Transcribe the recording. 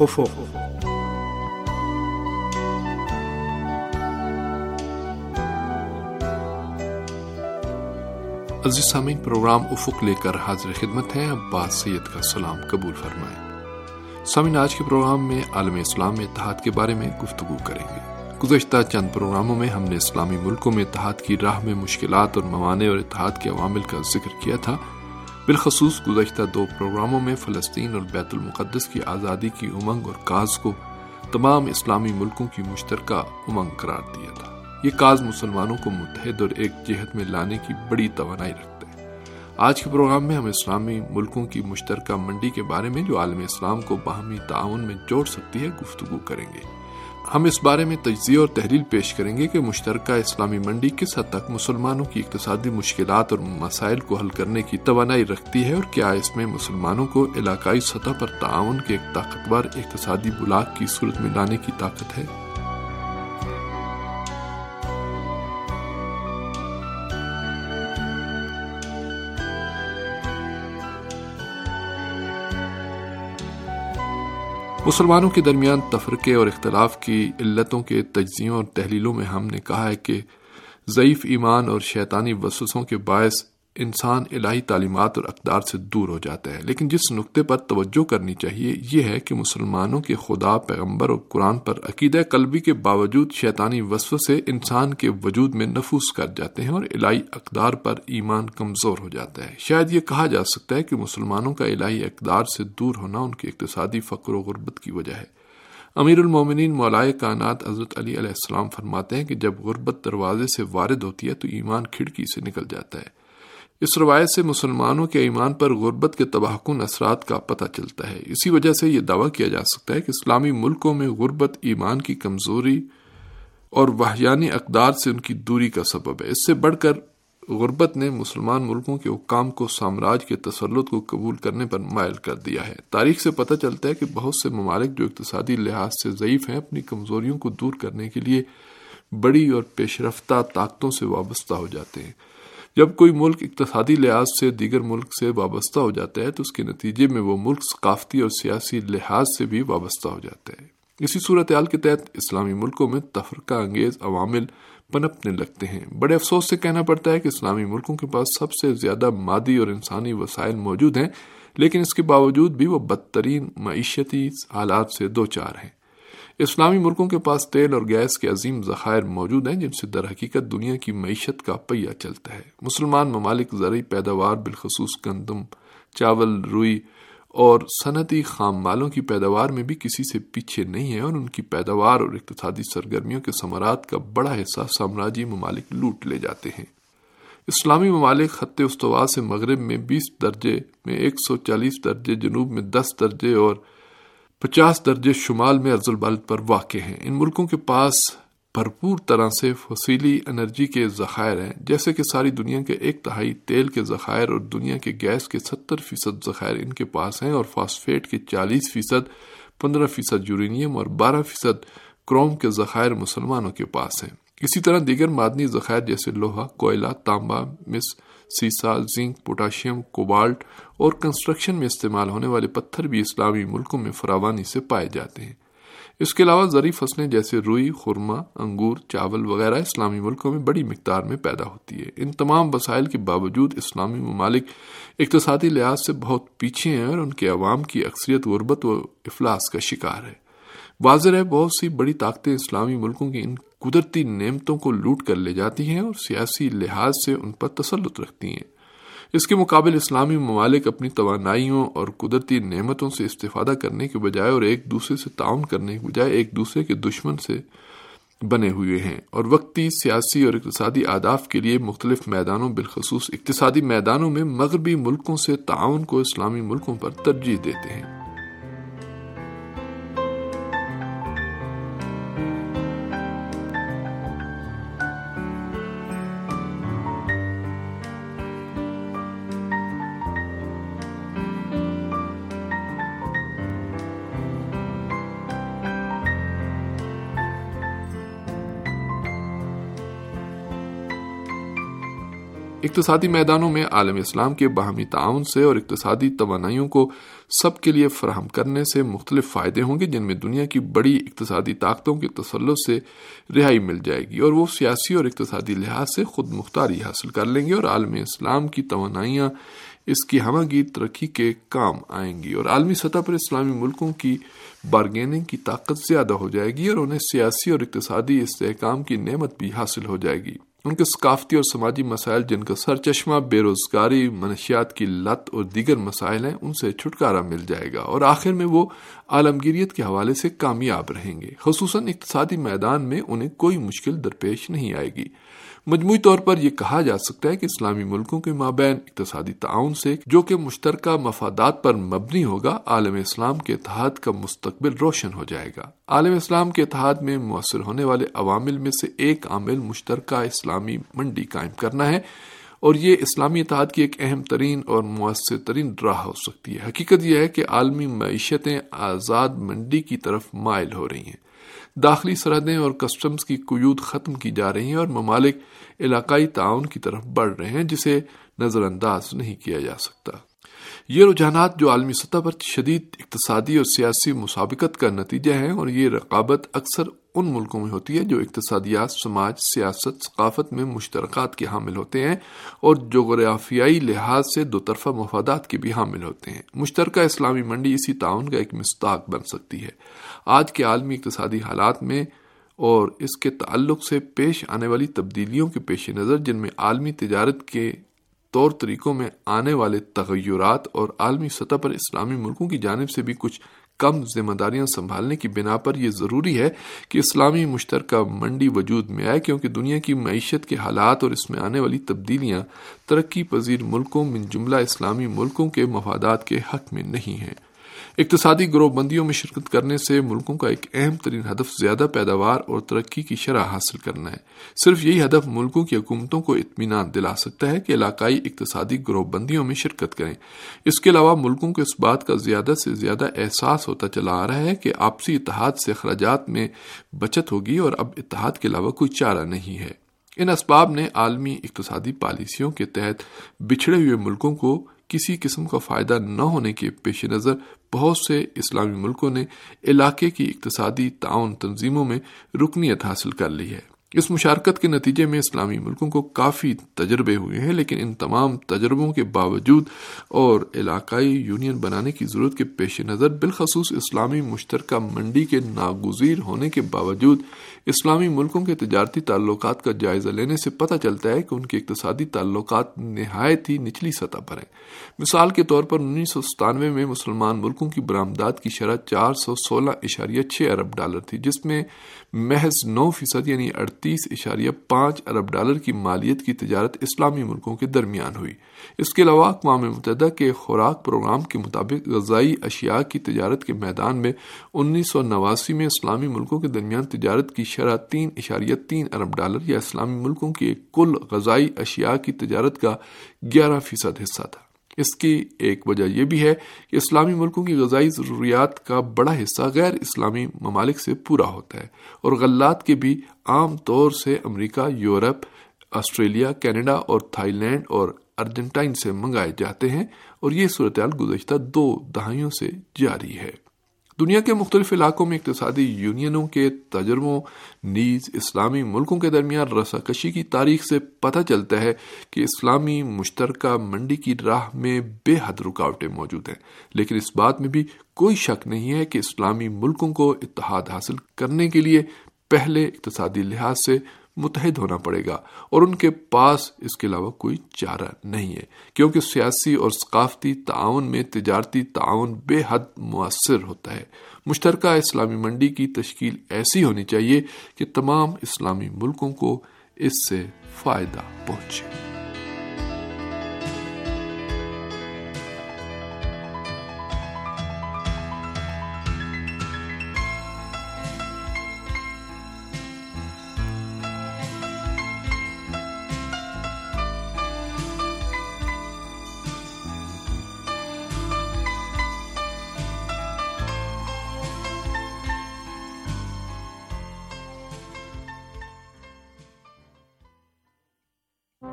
افق عزیز سامعین، پروگرام افق لے کر حاضر خدمت ہے۔ عباس سید کا سلام قبول فرمائیں۔ سامعین، آج کے پروگرام میں عالم اسلام میں اتحاد کے بارے میں گفتگو کریں گے۔ گزشتہ چند پروگراموں میں ہم نے اسلامی ملکوں میں اتحاد کی راہ میں مشکلات اور موانع اور اتحاد کے عوامل کا ذکر کیا تھا۔ بالخصوص گزشتہ دو پروگراموں میں فلسطین اور بیت المقدس کی آزادی کی امنگ اور کاز کو تمام اسلامی ملکوں کی مشترکہ امنگ قرار دیا تھا۔ یہ کاز مسلمانوں کو متحد اور ایک جہت میں لانے کی بڑی توانائی رکھتے ہیں۔ آج کے پروگرام میں ہم اسلامی ملکوں کی مشترکہ منڈی کے بارے میں جو عالم اسلام کو باہمی تعاون میں جوڑ سکتی ہے گفتگو کریں گے۔ ہم اس بارے میں تجزیہ اور تحلیل پیش کریں گے کہ مشترکہ اسلامی منڈی کس حد تک مسلمانوں کی اقتصادی مشکلات اور مسائل کو حل کرنے کی توانائی رکھتی ہے اور کیا اس میں مسلمانوں کو علاقائی سطح پر تعاون کے ایک طاقتور اقتصادی بلاک کی صورت میں لانے کی طاقت ہے؟ مسلمانوں کے درمیان تفرقے اور اختلاف کی علتوں کے تجزیوں اور تحلیلوں میں ہم نے کہا ہے کہ ضعیف ایمان اور شیطانی وسوسوں کے باعث انسان الہی تعلیمات اور اقدار سے دور ہو جاتا ہے، لیکن جس نقطے پر توجہ کرنی چاہیے یہ ہے کہ مسلمانوں کے خدا، پیغمبر اور قرآن پر عقیدہ قلبی کے باوجود شیطانی وسو سے انسان کے وجود میں نفوس کر جاتے ہیں اور الہی اقدار پر ایمان کمزور ہو جاتا ہے۔ شاید یہ کہا جا سکتا ہے کہ مسلمانوں کا الہی اقدار سے دور ہونا ان کے اقتصادی فقر و غربت کی وجہ ہے۔ امیر المومنین مولائے کائنات حضرت علی علیہ السلام فرماتے ہیں کہ جب غربت دروازے سے وارد ہوتی ہے تو ایمان کھڑکی سے نکل جاتا ہے۔ اس روایت سے مسلمانوں کے ایمان پر غربت کے تباہ کن اثرات کا پتہ چلتا ہے۔ اسی وجہ سے یہ دعویٰ کیا جا سکتا ہے کہ اسلامی ملکوں میں غربت ایمان کی کمزوری اور وحیانی اقدار سے ان کی دوری کا سبب ہے۔ اس سے بڑھ کر غربت نے مسلمان ملکوں کے حکام کو سامراج کے تسلط کو قبول کرنے پر مائل کر دیا ہے۔ تاریخ سے پتہ چلتا ہے کہ بہت سے ممالک جو اقتصادی لحاظ سے ضعیف ہیں، اپنی کمزوریوں کو دور کرنے کے لیے بڑی اور پیش رفتہ طاقتوں سے وابستہ ہو جاتے ہیں۔ جب کوئی ملک اقتصادی لحاظ سے دیگر ملک سے وابستہ ہو جاتا ہے تو اس کے نتیجے میں وہ ملک ثقافتی اور سیاسی لحاظ سے بھی وابستہ ہو جاتا ہے۔ اسی صورتحال کے تحت اسلامی ملکوں میں تفرقہ انگیز عوامل پنپنے لگتے ہیں۔ بڑے افسوس سے کہنا پڑتا ہے کہ اسلامی ملکوں کے پاس سب سے زیادہ مادی اور انسانی وسائل موجود ہیں، لیکن اس کے باوجود بھی وہ بدترین معیشتی حالات سے دو چار ہیں۔ اسلامی ملکوں کے پاس تیل اور گیس کے عظیم ذخائر موجود ہیں جن سے در حقیقت دنیا کی معیشت کا پہیہ چلتا ہے۔ مسلمان ممالک زرعی پیداوار بالخصوص گندم، چاول، روئی اور صنعتی خام مالوں کی پیداوار میں بھی کسی سے پیچھے نہیں ہے اور ان کی پیداوار اور اقتصادی سرگرمیوں کے ثمرات کا بڑا حصہ سامراجی ممالک لوٹ لے جاتے ہیں۔ اسلامی ممالک خط استوا سے مغرب میں بیس درجے، میں ایک سو چالیس درجے، جنوب میں دس درجے اور پچاس درجے شمال میں ارض البلد پر واقع ہیں۔ ان ملکوں کے پاس بھرپور طرح سے فصیلی انرجی کے ذخائر ہیں، جیسے کہ ساری دنیا کے ایک تہائی تیل کے ذخائر اور دنیا کے گیس کے ستر فیصد ذخائر ان کے پاس ہیں اور فاسفیٹ کے چالیس فیصد، پندرہ فیصد یورینیم اور بارہ فیصد کروم کے ذخائر مسلمانوں کے پاس ہیں۔ اسی طرح دیگر معدنی ذخائر جیسے لوہا، کوئلہ تانبا مس سیسا زنک، پوٹاشیم، کوبالٹ اور کنسٹرکشن میں استعمال ہونے والے پتھر بھی اسلامی ملکوں میں فراوانی سے پائے جاتے ہیں۔ اس کے علاوہ زرعی فصلیں جیسے روئی خورما انگور، چاول وغیرہ اسلامی ملکوں میں بڑی مقدار میں پیدا ہوتی ہے ان تمام وسائل کے باوجود اسلامی ممالک اقتصادی لحاظ سے بہت پیچھے ہیں اور ان کے عوام کی اکثریت غربت و افلاس کا شکار ہے۔ واضح ہے، بہت سی بڑی طاقتیں اسلامی ملکوں کی ان قدرتی نعمتوں کو لوٹ کر لے جاتی ہیں اور سیاسی لحاظ سے ان پر تسلط رکھتی ہیں۔ اس کے مقابل اسلامی ممالک اپنی توانائیوں اور قدرتی نعمتوں سے استفادہ کرنے کے بجائے اور ایک دوسرے سے تعاون کرنے کے بجائے ایک دوسرے کے دشمن سے بنے ہوئے ہیں۔ اور وقتی سیاسی اور اقتصادی آداف کے لیے مختلف میدانوں، بالخصوص اقتصادی میدانوں میں مغربی ملکوں سے تعاون کو اسلامی ملکوں پر ترجیح دیتے ہیں۔ اقتصادی میدانوں میں عالم اسلام کے باہمی تعاون سے اور اقتصادی توانائیوں کو سب کے لیے فراہم کرنے سے مختلف فائدے ہوں گے، جن میں دنیا کی بڑی اقتصادی طاقتوں کے تسلط سے رہائی مل جائے گی اور وہ سیاسی اور اقتصادی لحاظ سے خود مختاری حاصل کر لیں گے اور عالم اسلام کی توانائیاں اس کی ہمہ ترقی کے کام آئیں گی اور عالمی سطح پر اسلامی ملکوں کی بارگیننگ کی طاقت زیادہ ہو جائے گی اور انہیں سیاسی اور اقتصادی استحکام کی نعمت بھی حاصل ہو جائے گی۔ ان کے ثقافتی اور سماجی مسائل جن کا سرچشمہ، بے روزگاری، منشیات کی لت اور دیگر مسائل ہیں، ان سے چھٹکارا مل جائے گا اور آخر میں وہ عالمگیریت کے حوالے سے کامیاب رہیں گے۔ خصوصاً اقتصادی میدان میں انہیں کوئی مشکل درپیش نہیں آئے گی۔ مجموعی طور پر یہ کہا جا سکتا ہے کہ اسلامی ملکوں کے مابین اقتصادی تعاون سے جو کہ مشترکہ مفادات پر مبنی ہوگا، عالم اسلام کے اتحاد کا مستقبل روشن ہو جائے گا۔ عالم اسلام کے اتحاد میں مؤثر ہونے والے عوامل میں سے ایک عامل مشترکہ اسلامی منڈی قائم کرنا ہے اور یہ اسلامی اتحاد کی ایک اہم ترین اور مؤثر ترین راہ ہو سکتی ہے۔ حقیقت یہ ہے کہ عالمی معیشتیں آزاد منڈی کی طرف مائل ہو رہی ہیں۔ داخلی سرحدیں اور کسٹمز کی قیود ختم کی جا رہی ہیں اور ممالک علاقائی تعاون کی طرف بڑھ رہے ہیں، جسے نظر انداز نہیں کیا جا سکتا۔ یہ رجحانات جو عالمی سطح پر شدید اقتصادی اور سیاسی مسابقت کا نتیجہ ہیں اور یہ رقابت اکثر ان ملکوں میں ہوتی ہے جو اقتصادیات، سماج، سیاست، ثقافت میں مشترکات کے حامل ہوتے ہیں اور جغرافیائی لحاظ سے دو طرفہ مفادات کے بھی حامل ہوتے ہیں۔ مشترکہ اسلامی منڈی اسی تعاون کا ایک مستاق بن سکتی ہے۔ آج کے عالمی اقتصادی حالات میں اور اس کے تعلق سے پیش آنے والی تبدیلیوں کے پیش نظر، جن میں عالمی تجارت کے طور طریقوں میں آنے والے تغیرات اور عالمی سطح پر اسلامی ملکوں کی جانب سے بھی کچھ کم ذمہ داریاں سنبھالنے کی بنا پر یہ ضروری ہے کہ اسلامی مشترکہ منڈی وجود میں آئے، کیونکہ دنیا کی معیشت کے حالات اور اس میں آنے والی تبدیلیاں ترقی پذیر ملکوں من جملہ اسلامی ملکوں کے مفادات کے حق میں نہیں ہیں۔ اقتصادی گروہ بندیوں میں شرکت کرنے سے ملکوں کا ایک اہم ترین ہدف زیادہ پیداوار اور ترقی کی شرح حاصل کرنا ہے۔ صرف یہی ہدف ملکوں کی حکومتوں کو اطمینان دلا سکتا ہے کہ علاقائی اقتصادی گروہ بندیوں میں شرکت کریں۔ اس کے علاوہ ملکوں کو اس بات کا زیادہ سے زیادہ احساس ہوتا چلا آ رہا ہے کہ آپسی اتحاد سے اخراجات میں بچت ہوگی اور اب اتحاد کے علاوہ کوئی چارہ نہیں ہے۔ ان اسباب نے عالمی اقتصادی پالیسیوں کے تحت بچھڑے ہوئے ملکوں کو کسی قسم کا فائدہ نہ ہونے کے پیش نظر بہت سے اسلامی ملکوں نے علاقے کی اقتصادی تعاون تنظیموں میں رکنیت حاصل کر لی ہے۔ اس مشارکت کے نتیجے میں اسلامی ملکوں کو کافی تجربے ہوئے ہیں، لیکن ان تمام تجربوں کے باوجود اور علاقائی یونین بنانے کی ضرورت کے پیش نظر بالخصوص اسلامی مشترکہ منڈی کے ناگزیر ہونے کے باوجود اسلامی ملکوں کے تجارتی تعلقات کا جائزہ لینے سے پتہ چلتا ہے کہ ان کے اقتصادی تعلقات نہایت ہی نچلی سطح پر ہیں۔ مثال کے طور پر انیس سو ستانوے میں مسلمان ملکوں کی برآمدات کی شرح چار سو سولہ اشاریہ چھ ارب ڈالر تھی، جس میں محض نو فیصد یعنی اڑتیس اشاریہ پانچ ارب ڈالر کی مالیت کی تجارت اسلامی ملکوں کے درمیان ہوئی۔ اس کے علاوہ اقوام متحدہ کے خوراک پروگرام کے مطابق غذائی اشیاء کی تجارت کے میدان میں انیس سو نواسی میں اسلامی ملکوں کے درمیان تجارت کی شرح تین اشاریہ تین ارب ڈالر یا اسلامی ملکوں کی کل غذائی اشیاء کی تجارت کا گیارہ فیصد حصہ تھا۔ اس کی ایک وجہ یہ بھی ہے کہ اسلامی ملکوں کی غذائی ضروریات کا بڑا حصہ غیر اسلامی ممالک سے پورا ہوتا ہے اور غلات کے بھی عام طور سے امریکہ، یورپ، آسٹریلیا، کینیڈا اور تھائی لینڈ اور ارجنٹائن سے منگائے جاتے ہیں اور یہ صورتحال گزشتہ دو دہائیوں سے جاری ہے۔ دنیا کے مختلف علاقوں میں اقتصادی یونینوں کے تجربوں نیز اسلامی ملکوں کے درمیان رسا کشی کی تاریخ سے پتہ چلتا ہے کہ اسلامی مشترکہ منڈی کی راہ میں بے حد رکاوٹیں موجود ہیں۔ لیکن اس بات میں بھی کوئی شک نہیں ہے کہ اسلامی ملکوں کو اتحاد حاصل کرنے کے لیے پہلے اقتصادی لحاظ سے متحد ہونا پڑے گا اور ان کے پاس اس کے علاوہ کوئی چارہ نہیں ہے، کیونکہ سیاسی اور ثقافتی تعاون میں تجارتی تعاون بے حد مؤثر ہوتا ہے۔ مشترکہ اسلامی منڈی کی تشکیل ایسی ہونی چاہیے کہ تمام اسلامی ملکوں کو اس سے فائدہ پہنچے۔